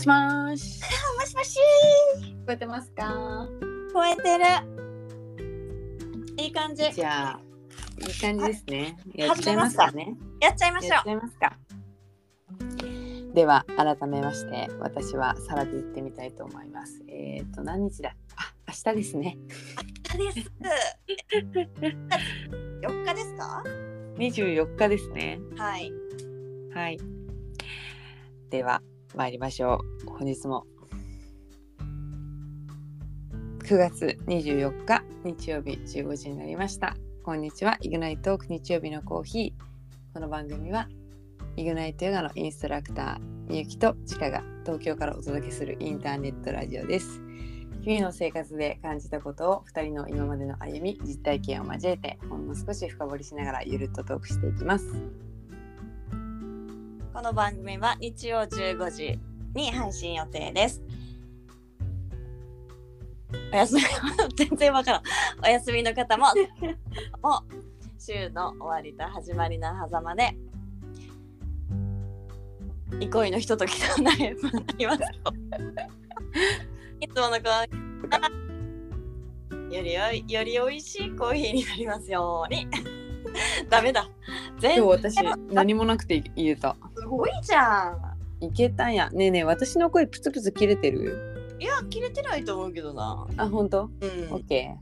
しもーし。もしもし聞こえてますか？超えてるいい感じじゃあ、いい感じですね。はやっちゃいますかね。やっちゃいましょやっちゃいますか。では、改めまして、私はサラで言ってみたいと思います。えっ、ー、と、何日だ？あ、明日ですね。うです4日ですか？24日ですね。はいはい。では、参りましょう。本日も。9月24日日曜日15時になりました。こんにちは。イグナイトーク日曜日のコーヒー。この番組は、イグナイトヨガのインストラクター、みゆきとちかが東京からお届けするインターネットラジオです。日々の生活で感じたことを2人の今までの歩み、実体験を交えて、ほんの少し深掘りしながらゆるっとトークしていきます。この番組は日曜15時に配信予定です。お休み 全然わからん。お休みの方も も週の終わりと始まりの狭間で憩いのひとときとなればなりますよ。いつものこうよりよいより美味しいコーヒーになりますようにダメだ全今日然私何もなくて言えた。すごいじゃんいけたんや。ねえねえ、私の声プツプツ切れてる？いや切れてないと思うけどなあ、本当？うんオッケ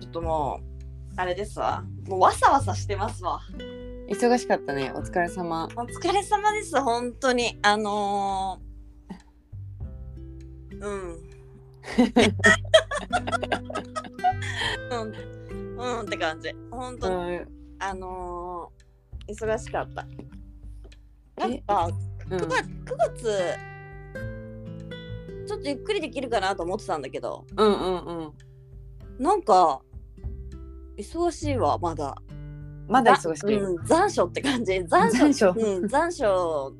ちょっともうあれですわもうわさわさしてますわー。忙しかったね。お疲れ様。お疲れ様です本当にあのー、うん うんうんって感じ本う当に、ん。あのー、忙しかった。なんえかうん。9月 ,9 月ちょっとゆっくりできるかなと思ってたんだけど。うんうんうん。なんか忙しいわまだ。まだ忙しい？うん、残暑って感じ。残暑残暑？うん、残暑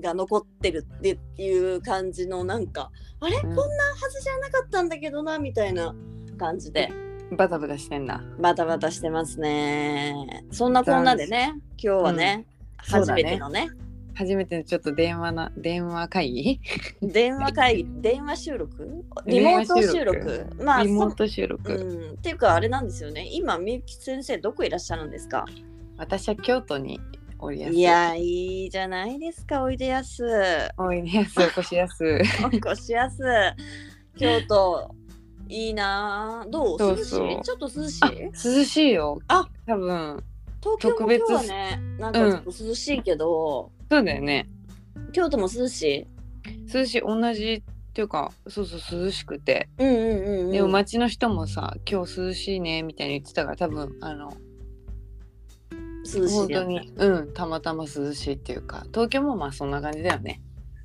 が残ってるっていう感じのなんかあれ、うん。こんなはずじゃなかったんだけどなみたいな感じでバタバタしてんだ。バタバタしてますね。そんなこんなでね今日はね、うだねめてのね。初めてのちょっと電話な電話会議？電話会議？電話収録？リモート収録？まあリモーそト収録、うん、っていうかあれなんですよね。今みゆき先生どこいらっしゃるんですか？私は京都におりやす。いやいいじゃないですか。おいでやす。おいでやす、お越しやす。お越しやす。京都いいなあどう？そう涼しそうい？ちょっと涼しあい、涼しいよ。あ多分、東京も今日はねなんかちょっと涼しいけど、そうだよね。京都も涼しい？涼しい、同じっていうか、そうそう、涼しくて。うんうんうん、うん、でも街の人もさ、今日涼しいねみたいに言ってたから、多分、あの、涼しいね。本当に、うん、たまたま涼しいっていうか、東京もまあそんな感じだよね。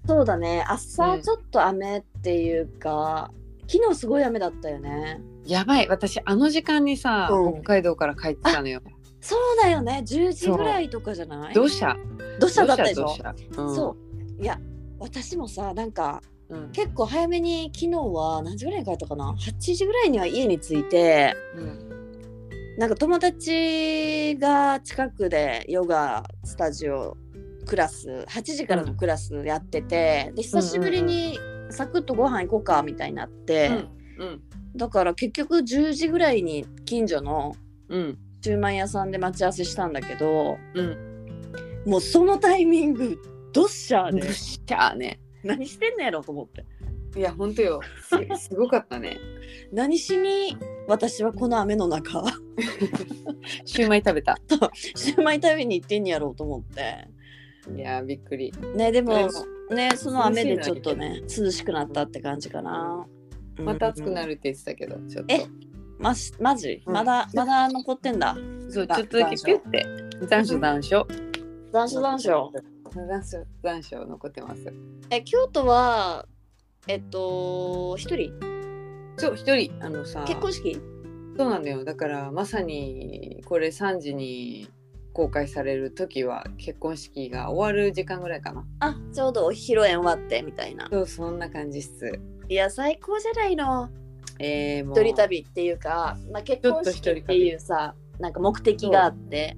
そうだね。朝うん。ちょっと雨っていうか、昨日すごい雨だったよね。やばい、私、あの時間にさ、うん。北海道から帰ってたのよ。そうだよね。10時ぐらいとかじゃない？どうした？どうした？だったでしょ？うん、そう。いや私もさなんかうん。結構早めに昨日は何時ぐらいに帰ったかな？8時ぐらいには家に着いてうん。なんか友達が近くでヨガスタジオクラス8時からのクラスやってて、で久しぶりにサクッとご飯行こうかみたいになって、うん。だから結局10時ぐらいに近所のうん。シューマイ屋さんで待ち合わせしたんだけどうん。もうそのタイミングどっしゃーでどっしゃーね。何してんねやろと思っていや、ほんとよ。すすごかったね。何しに私はこの雨の中シューマイ食べた。シューマイ食べに行ってんやろうと思っていやー、びっくり。ねでもうんねその雨でちょっとね涼しくなったって感じかな。また暑くなるるって言ってたけど、ちょっと。えまマジ、うん。まだまだ残ってんだ。そう、だちょっとだけピュって。残暑残暑。残暑残暑。残暑残暑残ってます。え京都はえっと一人？そう、一人、あのさ、結婚式？そうなんだよ。だから、まさに、これ3時に公開される時は、結婚式が終わる時間ぐらいかな。あちょうどお披露宴終わってみたいな。そう、そんな感じっす。いや最高じゃないの。えー、もう。一人旅っていうか、まあ、結婚式っていうさなんか目的があって。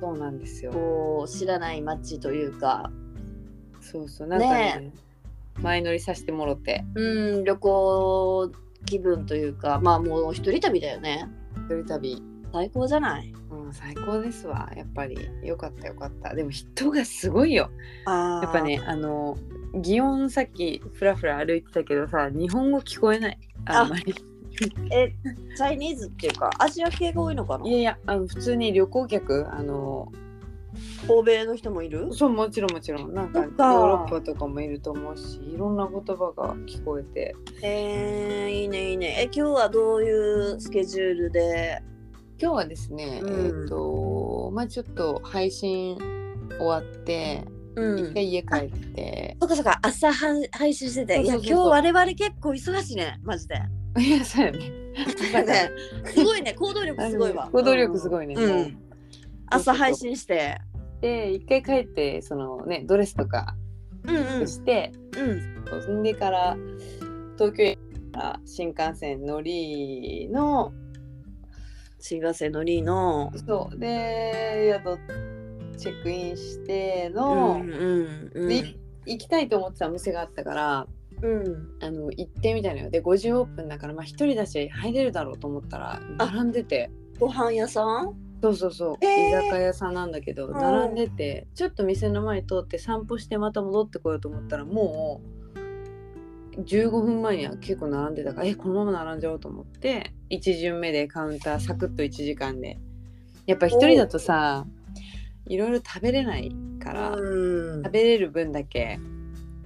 そう。なんですよ。こう知らない街というか。そうそう、なんかねね前乗りさせてもろて。うん旅行気分というかまあもう一人旅だよね。一人旅最高じゃない？うん最高ですわ。やっぱり。よかったよかった。でも人がすごいよ。あやっぱねあの祇園さっきふらふら歩いてたけどさ日本語聞こえない。あんまり。えチャイニーズっていうかアジア系が多いのかな？いやいやあの普通に旅行客あの欧米の人もいる？そうもちろんもちろん。なんかヨーロッパとかもいると思うしいろんな言葉が聞こえて。えー、いいねいいね。え今日はどういうスケジュールで？今日はですね、うん。えっ、とまあちょっと配信終わってう一回家帰って、そっかそっか。朝は配信してて。いや今日我々結構忙しいねマジで。いやそうやね。ね。すごいね。行動力すごいわ。行動力すごいね、うん。もう。朝配信して。で一回帰ってそのねドレスとかうんうん。して、うん。そんでから東京から新幹線乗りの新幹線乗りの。そう。で宿チェックインしての、うんうんうん。でい行きたいと思ってたお店があったからうん。あの行ってみたのよ。で5時オープンだからまあ一人だし入れるだろうと思ったらあ並んでて。ご飯屋さん？そうそうそう、えー。居酒屋さんなんだけどうん並んでてちょっと店の前通って散歩してまた戻ってこようと思ったらもう15分前には結構並んでたからえこのまま並んじゃおうと思って1巡目でカウンターサクッと1時間で。やっぱ一人だとさいろいろ食べれないから、うん。食べれる分だけ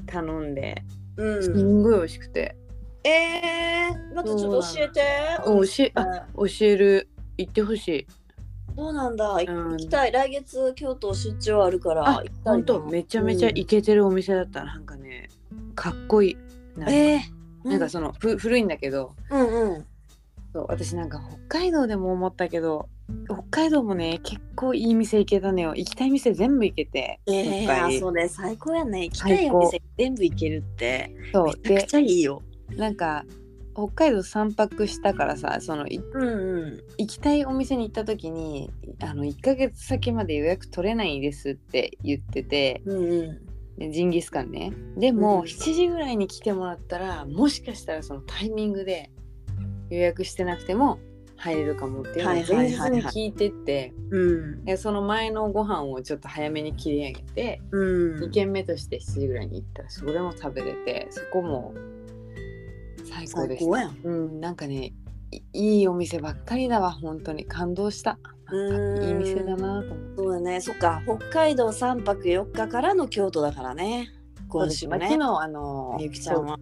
頼んで、すうん。んごい美味しくて、えー、またちょっと教えて。お教えああ教える。行ってほしい。そうなんだ、行きたい。来月京都出張あるからあ行きたいな。ほんとめちゃめちゃイケてるお店だったらなんかね。かっこいいなんか,、えー、なんかそのふ古いんだけど。うんうん。そう私なんか北海道でも思ったけど北海道もね結構いい店行けたのよ。行きたい店全部行けてえー、いっぱいあそうね。最高やね。行きたいお店全部行けるってそう。めちゃでくちゃいいよ。なんか北海道3泊したからさそのいうんうん。行きたいお店に行った時にあの1ヶ月先まで予約取れないですって言っててうんうん。でジンギスカンね。でも、うん7時ぐらいに来てもらったらもしかしたらそのタイミングで予約してなくても入れるかもっていうのをはい前日に聞いてって、うん。でその前のご飯をちょっと早めに切り上げて、うん。2軒目として7時ぐらいに行ったらそれも食べれてそこも最高でした。うんなんかねいいいお店ばっかりだわ本当に。感動したいい店だなと思って。そうだね。そっか。北海道3泊4日からの京都だからね。今週ね。まあ昨日あのみゆきちゃんは。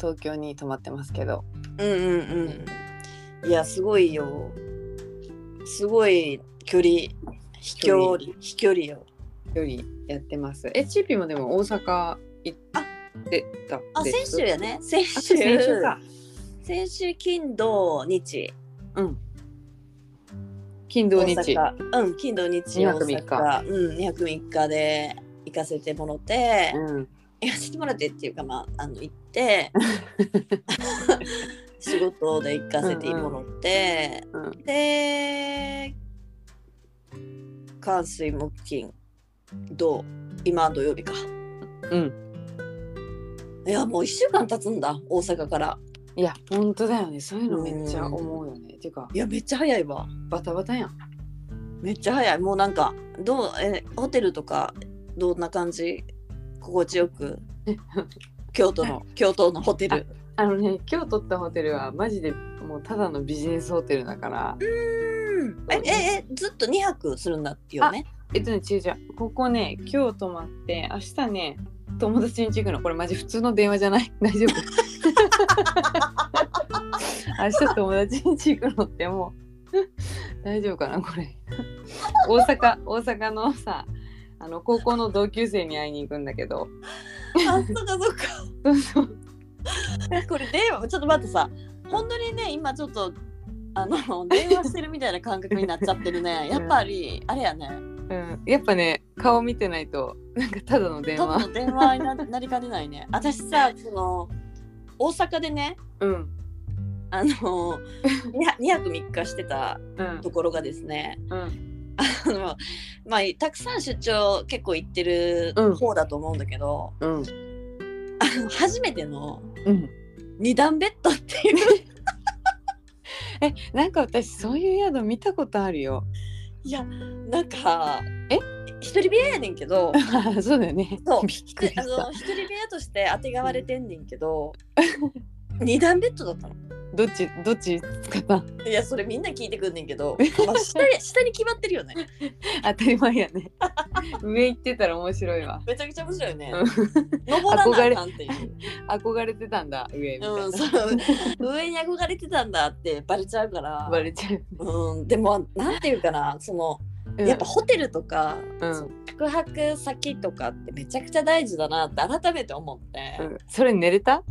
東京に泊まってますけど、うんうんうん。いやすごいよ。すごい距離。飛距離。飛距離よ。よりやってます。えチーピーもでも大阪行ってたあ先週やね。先あ週先週か。先週金土日。うん金土日。うん金土日二泊三日。大阪。うん2泊3日で行かせてもらって、うん。行かせてもらってっていうかまああの行って。仕事で行かせてもらって、うんで関水木金土今土曜日かうんいやもう1週間経つん。だ大阪からいや本当だよね。そういうのめっちゃ思うよね。ていうかいやめっちゃ早いわ。バタバタやん。めっちゃ早い。もうなんかどうえホテルとかどんな感じ？心地よく？京都の 京都のホテル。あのね今日取ったホテルはマジでもうただのビジネスホテルだから。うん。えええずっと2泊するんだよね？えっとね違う違う。ここね今日泊まって明日ね友達に家行くの。これマジ普通の電話じゃない？大丈夫？明日友達に家行くのっても。う 大丈夫かなこれ。大阪大阪のさあの高校の同級生に会いに行くんだけど。あそっかそっか。そうそう。これ電話ちょっと待ってさ。本当にね今ちょっとあの電話してるみたいな感覚になっちゃってるね。やっぱりあれやね。うん、やっぱね顔見てないとなんかただの電話。多分電話にななりかねないね。私さその大阪でねうん。あの 2, 泊3日してたうん。ところがですねうん。あのまあたくさん出張結構行ってるうん。方だと思うんだけど、うん。あの初めてのうん。二段ベッドっていう。えなんか私そういう宿見たことあるよ。いやなんかえ一人部屋やねんけど。そうだよね。そう。あの一人部屋としてあてがわれてんねんけど 二段ベッドだったの。どっちどっち使った？いやそれみんな聞いてくんねんけど、まあ、下に下に決まってるよね。当たり前やね。上行ってたら面白いわ。めちゃくちゃ面白いよね。うん。登らなあかんっていう。憧れてたんだ上みたいな、うん、そう。上に憧れてたんだってバレちゃうから。バレちゃう、うん、でもなんていうかなそのうん。やっぱホテルとか、うん。宿泊先とかってめちゃくちゃ大事だなって改めて思って、うん。それ寝れた？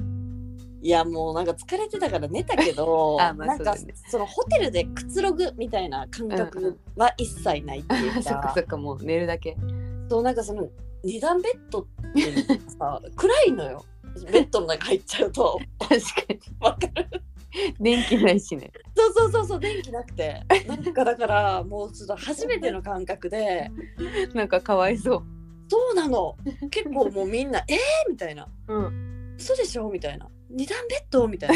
いやもうなんか疲れてたから寝たけど あまあなんかそのホテルでくつろぐみたいな感覚は一切ないっていうか、そっかそっかもう寝るだけ。そうなんかその二段ベッドってさ暗いのよ。ベッドの中入っちゃうと。確かに。わかる？電気ないしね。そうそうそうそう電気なくて。なんかだからもうちょっと初めての感覚で。なんかかわいそう。そうなの。結構もうみんな「えー!」みたいな。うん「嘘でしょ?」みたいな「二段ベッド?」みたいな。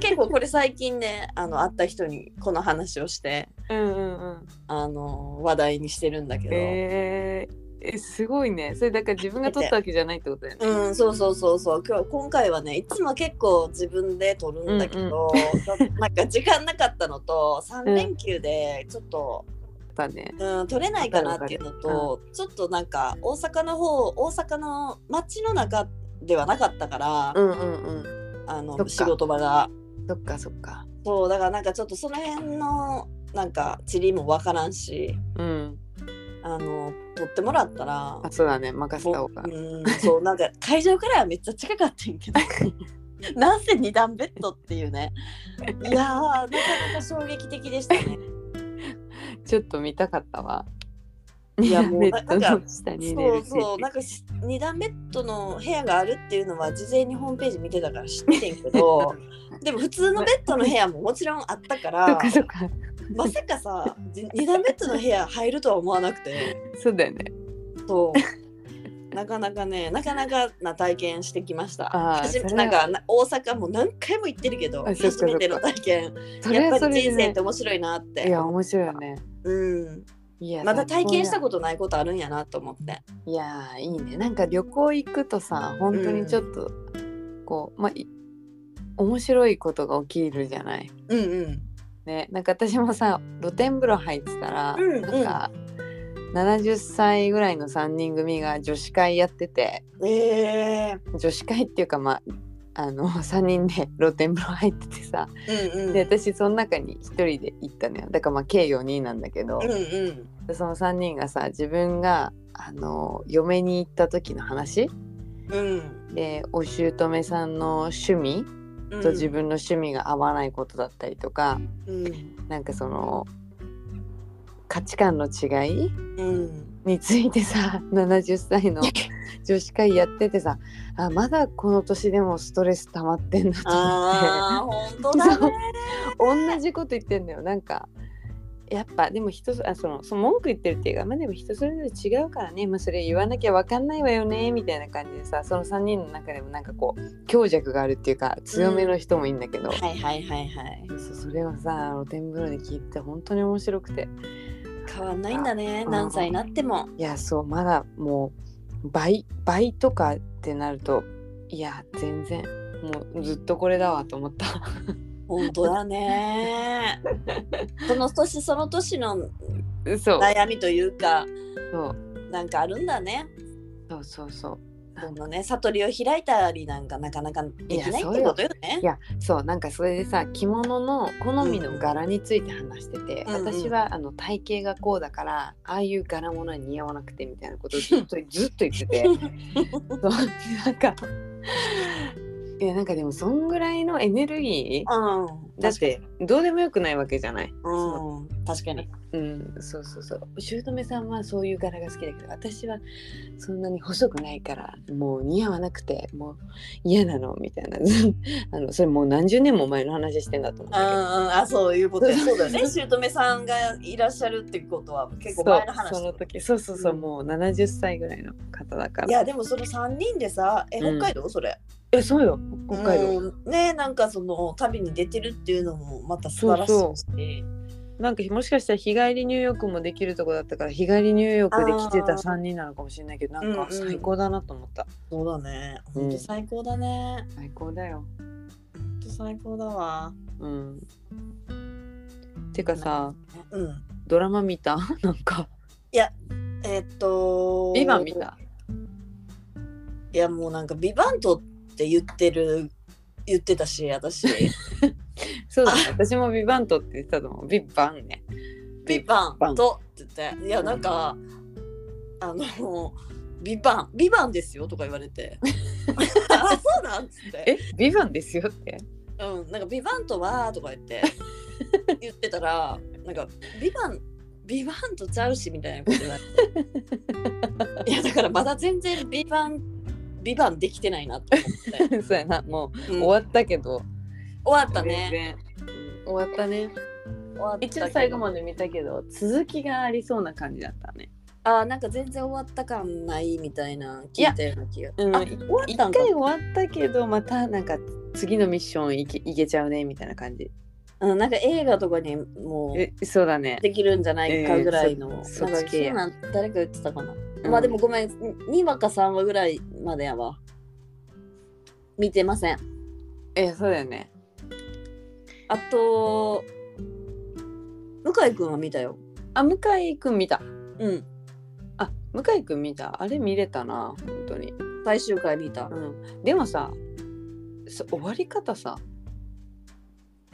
結構これ最近ねあの会った人にこの話をしてうんうんうん。あの話題にしてるんだけど、えー、えすごいね。それだから自分が撮ったわけじゃないってことだよね。うん、そうそうそうそう。今日今回はねいつも結構自分で撮るんだけど、ちょっとなんか時間なかったのと 3連休でちょっと、だね。うん、撮れないかなっていうのと、ちょっとなんか大阪の方大阪の街の中ではなかったから、うんうんうん。あの仕事場が。そっかそっか。そうだからなんかちょっとその辺のなんか地理もわからんし。うんあの撮ってもらったらあそうだね。任せた方が。うんそうなんか会場からはめっちゃ近かったんやけど。なんせ二段ベッドっていうね。いやーなかなか衝撃的でしたね。ちょっと見たかったわ。いやもう なんかそうそうなんかし二段ベッドの部屋があるっていうのは事前にホームページ見てたから知ってんけど でも普通のベッドの部屋ももちろんあったからかそっかまさかさじ二段ベッドの部屋入るとは思わなくて。そうだよね。そう。なかなかねなかなかな体験してきました。初めなんかな大阪も何回も行ってるけど初めての体験。やっぱり人生って面白いなって。いや面白いよね。うん。いやまだ体験したこことないことあるんやなと思って。いやーいいね。なんか旅行行くとさ本当にちょっと、こうまあい面白いことが起きるじゃない。うんうんねなんか私もさ露天風呂入ってたら、うんなんか70歳ぐらいの3人組が女子会やってて。えー、女子会っていうかまああの3人で露天風呂入っててさ。うんうん。で私その中に1人で行ったのよ。だからまあ計4人なんだけど、うんうん。でその3人がさ自分があの嫁に行った時の話。うん。でお姑さんの趣味うんと自分の趣味が合わないことだったりとか、うん。なんかその価値観の違いうん。についてさ 70歳の女子会やっててさあまだこの年でもストレス溜まってんだと思あー本当だね。って同じこと言ってんだよ。なんかやっぱでも人そあそのその文句言ってるっていうかまあでも人それぞれ違うからね、まあ、それ言わなきゃ分かんないわよねみたいな感じでさその3人の中でもなんかこう強弱があるっていうか強めの人もいいんだけど、はいはいはいはい。それをさ露天風呂で聞いて本当に面白くて。変わんないんだねうん。何歳になっても。いやそうまだもう倍倍とかってなるといや全然もうずっとこれだわと思った本当だね。その年その年の悩みというかそう。なんかあるんだね。そうそうそう。そのね悟りを開いたりなんかなかなかできないってことよね。いやそうなんかそれでさ着物の好みの柄について話してて、うんうん。私はあの体型がこうだからああいう柄物は似合わなくてみたいなことをずっとずっと言ってて。そうなんかいやなんかでもそんぐらいのエネルギーうん。だってどうでもよくないわけじゃない、うん。確かにうんそうそうそう。姑さんはそういう柄が好きだけど私はそんなに細くないからもう似合わなくてもう嫌なのみたいな。あのそれもう何十年も前の話してんだと思うああそういうことや。そうだよね。姑さんがいらっしゃるってことは結構前の話そうその時そうそうそう、うん。もう70歳ぐらいの方だから。いやでもその3人でさえうん。北海道、それ。えそうよ。北海道、うん。ねなんかその旅に出てるっていうのもまた素晴らしいしなんかもしかしたら日帰り入浴もできるとこだったから日帰り入浴で来てたあー。3人なのかもしれないけどなんかうんうん。最高だなと思った、そうだね。うんほん。と最高だね、最高だよ。ほんと最高だわ。うん。てかさうん。ドラマ見た？なんか。えっと。ビバン見た？いやもうなんかビバントって言ってる言ってたし私 そうだね。私もビバントって言ってたと思うビバンね。ビバントって言って。いやなんかあのビバンビバンですよとか言われて。あそうなんっつって。えビバンですよって？うんなんかビバントはとか言って。言ってたらなんかビバンビバントちゃうしみたいなこと言われて。いやだからまだ全然ビバンビバンできてないなと思って、そうやな。もううん。終わったけど、終わったね。終わったね。一応最後まで見たけど続きがありそうな感じだったね。あーなんか全然終わった感ないみたいな聞いたような気が。うん。あ終わっ一たんか。回終わったけどまたなんか次のミッションいけいけちゃうねみたいな感じ。うん、なんか映画とかにもうえそうだね。できるんじゃないかぐらいの、えーそなんかなん誰か言ってたかな、うん。まあでもごめん2話か3話ぐらいまでやわ。見てません。えそうだよねあと向井くんは見たよ。あ向井くん見た。うん。あ向井くん見た。あれ見れたな本当に。最終回見た。うん。でもさそ終わり方さ。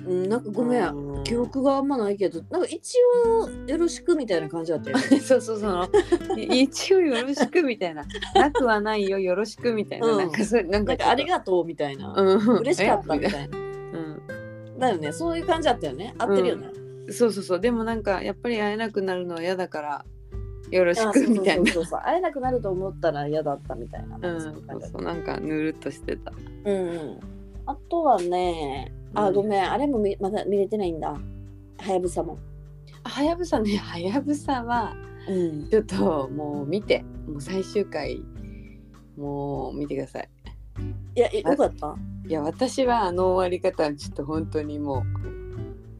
うんなんかごめん、うん記憶があんまないけどなんか一応よろしくみたいな感じだったよね。そうそうそのい一応よろしくみたいな。なくはないよよろしくみたいな、うん。なんかそれなんかなんかありがとうみたいな、うん。嬉しかったみえたいな。う んだよね。そういう感じだったよね。合ってるよね、そうそうそう。でもなんかやっぱり会えなくなるのは嫌だからよろしあくみたいな。会えなくなると思ったら嫌だったみたいな、うん。そうそうなんかぬるっとしてた。うんうん。あとはねあうん。ごめん。あれもみまだ見れてないんだ。はやぶさも。はやぶさね。はやぶさはうん。ちょっともう見て。もう最終回もう見てくださいいやえよかった？いや私はあの終わり方はちょっと本当にも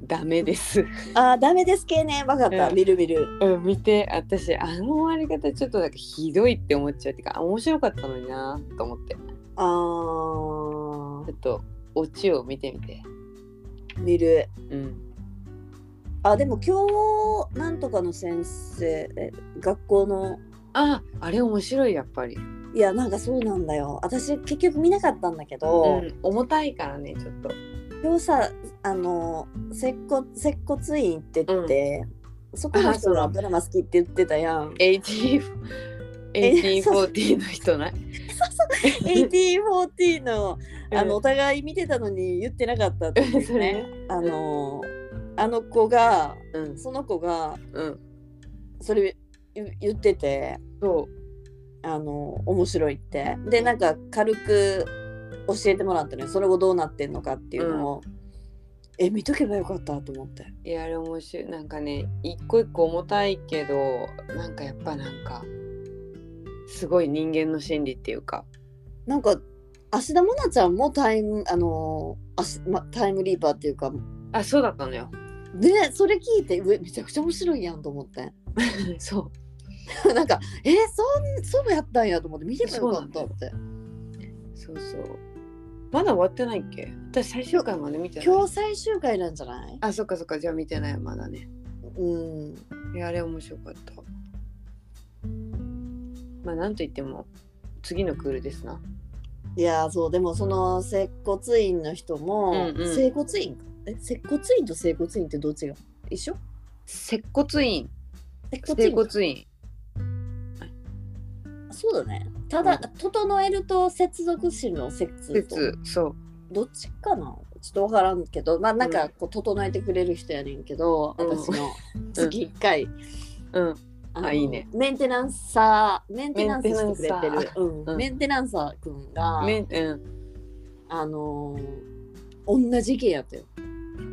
うダメです。あーダメです系ね。わかった、うん。見る見る。うん見て私あの終わり方ちょっとなんかひどいって思っちゃう。っていうかあ面白かったのになと思って。あー。ちょっとオチを見てみて。見る。うん。あでも今日なんとかの先生え学校の？ああれ面白いやっぱり、いやなんかそうなんだよ。私結局見なかったんだけど、うん、重たいからねちょっと。今日さあの接骨接骨院って言って、そこの人がドラマ好きって言ってたやん。18 1840 の人ない？1840 のあのお互い見てたのに言ってなかったってね。ね。あのあの子がうん。その子がうん。それ言言ってて。そあの面白いって。でなんか軽く教えてもらったのよ。その後どうなってんのかっていうのを、え見とけばよかったと思って。ういやあれ面白い。なんかね一個一個重たいけどなんかやっぱなんかすごい人間の心理っていうか。なんか芦田愛菜ちゃんもタイムあのあし、ま、タイムリーパーっていうか。あそうだったのよ。でそれ聞いてめちゃくちゃ面白いやんと思って。そう なんかえー、そんそうやったんやと思って見てばよかったって。そうそう。まだ終わってないっけ？私最終回まで見てない。今日最終回なんじゃない？あそっかそっか。じゃあ見てない。まだね。うん。いやあれ面白かった。まあなんといっても次のクールですな。いやーそう。でもその接骨院の人も、うんうん。整骨院か？え接骨院と整骨院ってどっちが？一緒？接骨院。接骨院そうだね。ただ、う整えると接続詞の接と。接そう。どっちかな？ちょっと分からんけど。まあなんかこう整えてくれる人やねんけど、うん。私の。月1回、うん。のあいいね。メンテナンサーメンテナンスしてくれてメンテナンるうん。うん。メンテナンサーくんが、うん。あのー同じ意見やったよ。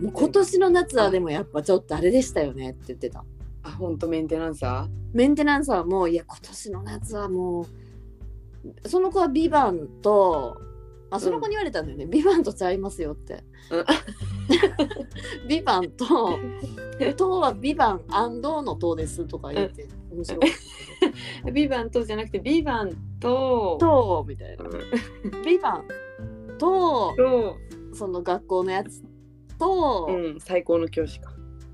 もう今年の夏はでもやっぱちょっとあれでしたよねって言ってたあ本当メンテナンサメンテナンサーもいや今年の夏はもうその子はビバンとあその子に言われたんだよね、ビバンとちゃいますよって、うん。ビバンと糖はビバンの糖ですとか言って、面白かったービバンとじゃなくてビバンと糖みたいな。うん。ビバンとと。その学校のやつと、うん最高の教師か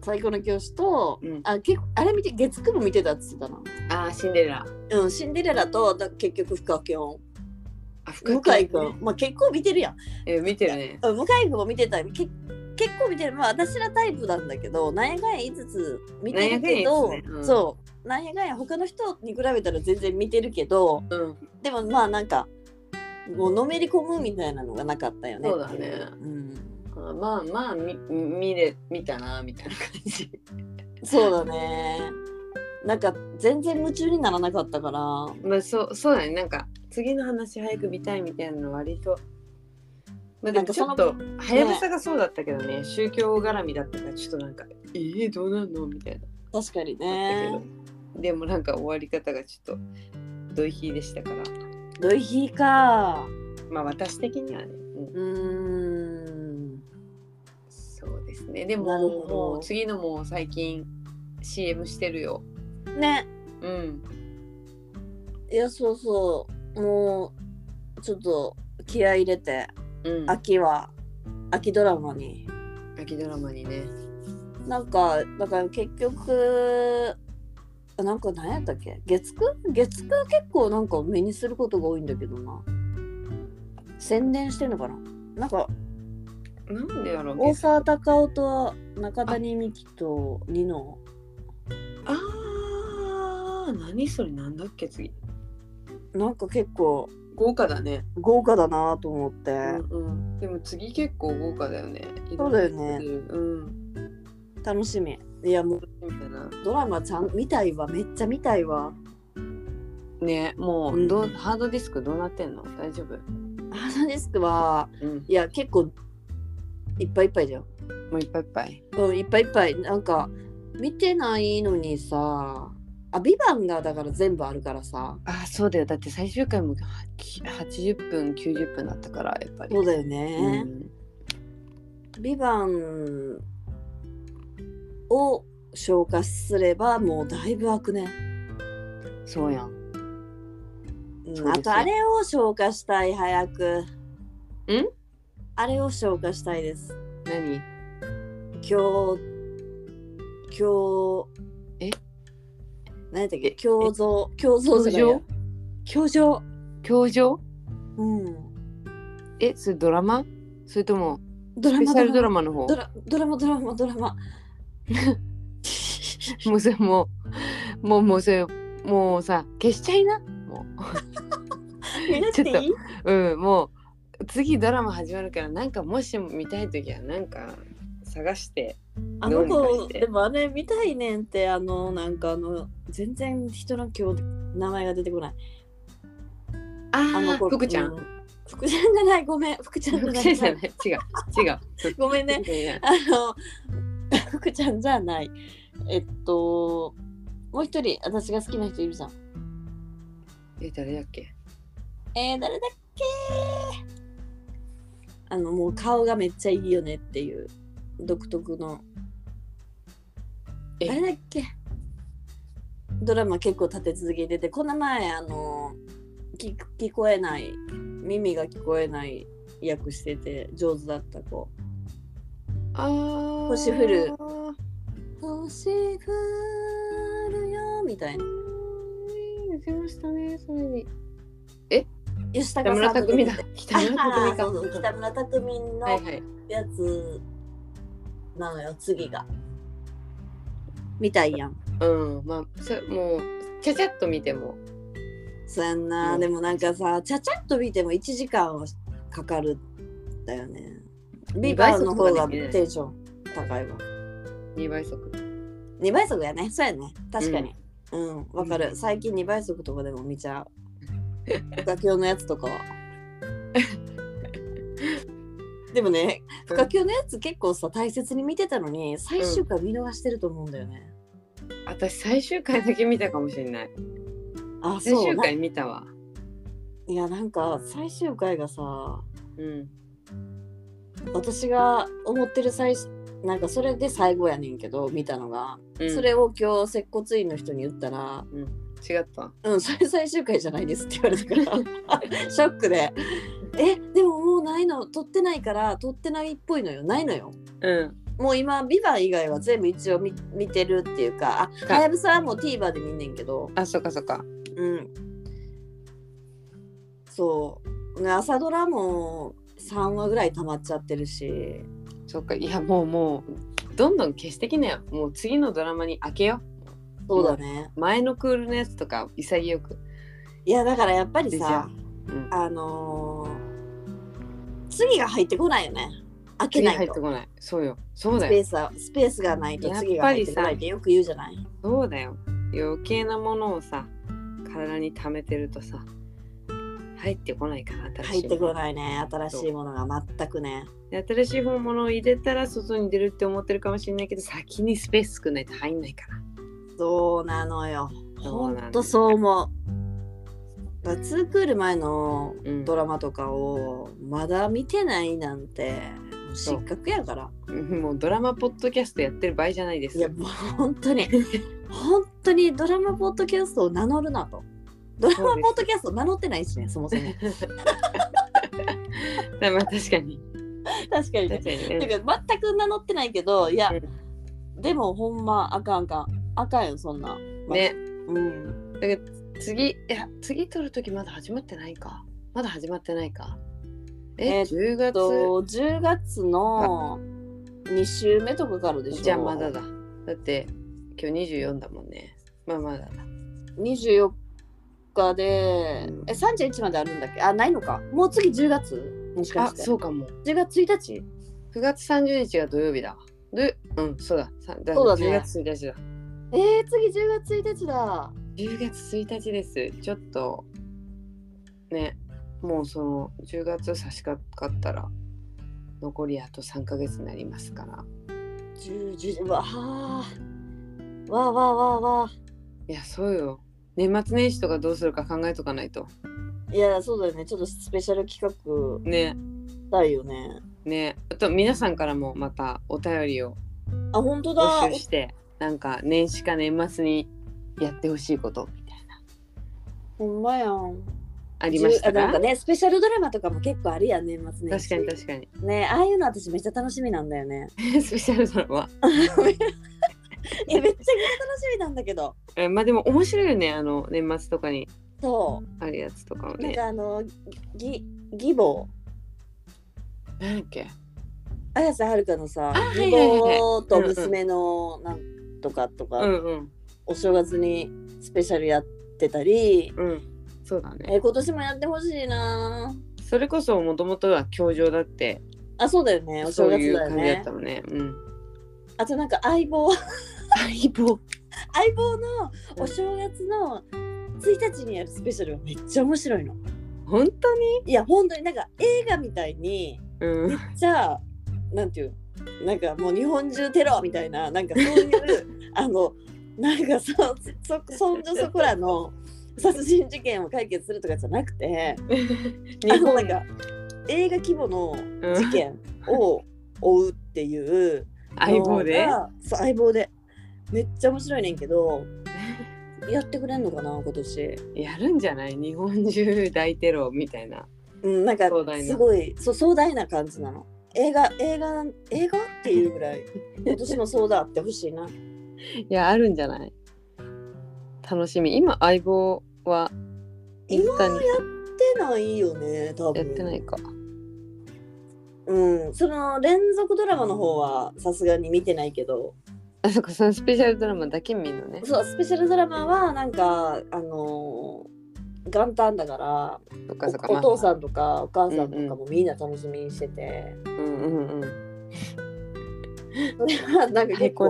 最高の教師と、うん。あ結構あれ見て月9も見てたっつってたな。あーシンデレラ。うんシンデレラとだ結局フカキョンあ向井君、まあ結構見てるやん。え見てるね。うん向井君も見てた。け結構見てる。まあ私らタイプなんだけどなんやかんや言いつつ見てるけど、ね。うん。そう。なんやかんや他の人に比べたら全然見てるけどうん。でもまあなんかもうのめり込むみたいなのがなかったよねそうだね。うん、あまあまあみ見れ見たなみたいな感じ。そうだね。なんか全然夢中にならなかったから。まあそうそうだね。なんか次の話早く見たいみたいなの割と。まあでもちょっとはやぶさがそうだったけどね。宗教絡みだったからちょっとなんかえー、どうなんの？みたいな。確かにね。でもなんか終わり方がちょっとドイヒーでしたから。ドイヒーか。まあ私的にはね、うんですね。でももう次のも最近 CM してるよ。ね。うん。いやそうそう。もうちょっと気合い入れてうん。秋は秋ドラマに。秋ドラマにね。なんかだから結局あなんか何やったっけ？月9月9結構なんか目にすることが多いんだけどな。宣伝してんのかな？なんかなんでやろう大沢たかおと中谷美紀とニノ。あー何それなんだっけ次。なんか結構豪華だね、豪華だなと思って、うんうん、でも次結構豪華だよね。そうだよね。うん。楽しみ。いやもうドラマちゃん見たいわ。めっちゃ見たいわ。ねもうどう、ハードディスクどうなってんの？大丈夫？ハードディスクはうん。いや結構いっぱいいっぱいだよもういっぱいいっぱい。うんいっぱいいっぱい。なんか見てないのにさあビバンがだから全部あるからさ。あそうだよ。だって最終回もは80分90分だったからやっぱり。そうだようね、ん。ビバンを消化すればもうだいぶ開くね、そうやん。うんあとあれを消化したい早く。ん？あれを消化したいです。何？今日今日え？何やったっけ？え胸像胸像じゃないや。胸像教場うん。えそれドラマ？それともドラマスペシャルドラママの方？ドラドラマドラマドラマ。もうそれもうもうもうそれもうさ消しちゃいな？も見なくていい？ううんもう次ドラマ始まるからなんかもしも見たい時はなんか探してあの子でもあれ見たいねんってあのなんかあの全然人の今日名前が出てこない。ああの子。福ちゃん、う福ちゃんじゃない。ごめん。福ちゃんじゃない。違う。違う。ごめんね。あの 福ちゃんじゃない。えっともう一人私が好きな人いるじゃん。え誰だっけ？えー、誰だっけあのもう顔がめっちゃいいよねっていう独特の。え？あれだっけ？ドラマ結構立て続けててこの前あの聞聞こえない耳が聞こえない役してて上手だった子。あー。星降る。星降るよみたいな。言ってましたねそれに吉北高さんと村匠だ出てて北村匠あかそうそう北村匠のはいはいやつなのよ次がみたいやんうんまあそもうちゃちゃっと見てもそうやんな、うんでもなんかさちゃちゃっと見ても1時間はかかるんだよねビバーの方がテンション高いわ。2倍速2倍速やね。そうやね。確かに。うん、わ、かる。最近2倍速とかでも見ちゃう。深京のやつとかは。でもね、深京のやつ結構さ、大切に見てたのに、最終回見逃してると思うんだよね。私最終回だけ見たかもしれない。あ、そう。な最終回見たわ。いや、なんか最終回がさ、うん。私が思ってる最初なんかそれで最後やねんけど見たのが、うん。それを今日接骨院の人に言ったら違った「うんそれ最終回じゃないです」って言われたから。ショックで「えでももうないの。撮ってないから撮ってないっぽいのよ。ないのよ」うん。もう今「ビバン以外は全部一応見見てるっていうか。あはやぶさはもう TVer で見んねんけど。あそっかそっか。うん。そう。ね朝ドラも3話ぐらい溜まっちゃってるし。そっか。いやもうもうどんどん消してきなよ。もう次のドラマに開けよそうだね。前のクールのやつとか潔く。いやだからやっぱりさうん。あのー次が入ってこないよね。開け次ないと。入ってこない。そうよ。そうだよ。スペースはスペースがないと次が入ってこないってよく言うじゃない？そうだよ。余計なものをさ体に溜めてるとさ入ってこないから新しい入ってこないね。新しいものが全くね。で新しい本物を入れたら外に出るって思ってるかもしれないけど先にスペース作んないと入んないからそうなのよ。ほんとそう思う。ツークール前のうん。ドラマとかをまだ見てないなんて失格やから。もうドラマポッドキャストやってる場合じゃないです。いやもう本当に本当にドラマポッドキャストを名乗るなと。ドラマポッドキャスト名乗ってないしねそもそも。だ まあ確かに。確かにね。確かにね。てか全く名乗ってないけどいや、うでもほんまあかんあかんあかんよそんな、まね。うん。だけど次いや次撮る時まだ始まってないか。まだ始まってないか。ええっ10月？と10月の2週目とかからでしょ。じゃあまだだ。だって今日24だもんね。まあまだだ。24日で、うん。え31まであるんだっけ？あないのか。もう次10月もしかあしてそうかも。10月1日？9月30日が土曜日だ。わでうんそうだ。さだそうだね。10月1日だえー、次10月1日だ。10月1日です。ちょっとねもうその10月差し掛かったら残りあと3ヶ月になりますから。10 10わあわあわあわあわあいやそうよ。年末年始とかどうするか考えとかないと。いやそうだよね。ちょっとスペシャル企画ね。したいよね。ね。あと皆さんからもまたお便りをあ本当だ。募集してなんか年始か年末にやってほしいことみたいな。ほんまやん。ありましたなんかねスペシャルドラマとかも結構あるやん年末年始。確かに確かに。ねああいうの私めっちゃ楽しみなんだよね。スペシャルドラマ。いやめっちゃ楽しみなんだけど。えまあでも面白いよねあの年末とかに。そあるやつとかもうなんねかあのぎ義母。なんだっけ？綾瀬はるかのさあ義母と娘のなんとかとか、うんうん。お正月にスペシャルやってたりうん。そうだね。え今年もやってほしいな。それこそもともとは教場だって。あそうだよね。お正そういう月だよね感じだったもんね。うん。あとなんか相棒。相棒。相棒のお正月の1日にやるスペシャルはめっちゃ面白いの。本当に？いや本当に。なんか映画みたいにうん。めっちゃなんていうなんかもう日本中テロみたいななんかそういう あのなんかそそそんじょそこらの殺人事件を解決するとかじゃなくて 日本あのなんか映画規模の事件を追うっていう相棒で？そう相棒で。めっちゃ面白いねんけどやってくれんのかな今年。やるんじゃない？日本中大テロみたいな。うんなんかすごいそう壮大な感じなの映画映画映画っていうぐらい今年もそうだってほしいな。いやあるんじゃない？楽しみ。今相棒は今やってないよね多分。やってないか。うん。その連続ドラマの方はさすがに見てないけど。あそこそのスペシャルドラマだけ見るのね。そうスペシャルドラマはなんかあのー元旦だからおお父さんんとかお母さんとかもみんな楽しみにしてて、うんうんうんそれはなんか結構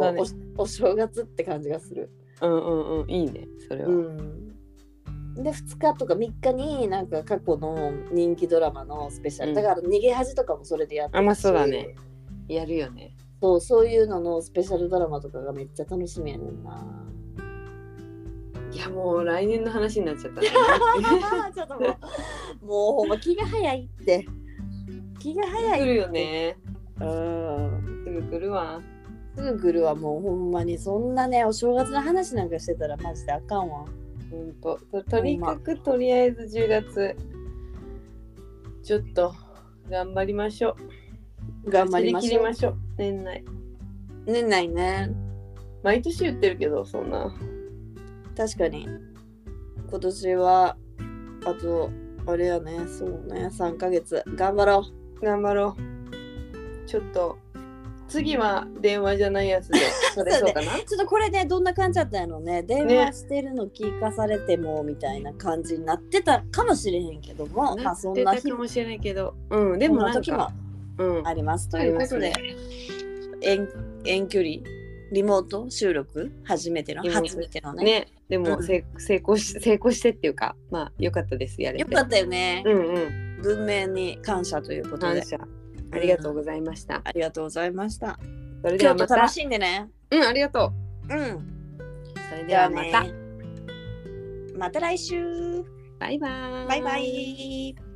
おお正月って感じがする。うんうんうんいいねそれは、うん、で2日とか3日になんか過去の人気ドラマのスペシャル、うん。だから逃げ恥とかもそれでやってあまあそうだね。やるよね。そうそういうののスペシャルドラマとかがめっちゃ楽しみやねんな。いやもう来年の話になっちゃったね。ちょっともうもうほんま気が早いって。気が早い来るよね。うん。すぐ来るわ。すぐ来るわ。もうほんまにそんなねお正月の話なんかしてたらマジであかんわ。ほんと。ととにかくとりあえず10月ちょっと頑張りましょう。頑張りましょう。走り切りましょう。年内。年内ね。毎年言ってるけどそんな確かに。今年はあとあれやね。そうね。3ヶ月。頑張ろ頑張ろう。ちょっと次は電話じゃないやつで それそうかな？うちょっとこれねどんな感じだったんやろね。電話してるの聞かされてもみたいな感じになってたかもしれへんけども、まなあそんな日かもしれないけど。うんでもなんかうん。あります。ということで、ね遠遠距離リモート収録？初めての？初めてのね。ねでも、うん。せ成功し成功してっていうかまあ良かったですやれて。よかったよね、うんうん。文明に感謝ということで。感謝。ありがとうございました、ありがとうございました。それではまた。楽しんでね。うんありがとう。うん。それでではまた。たまた来週。バイバーイ。バイバイ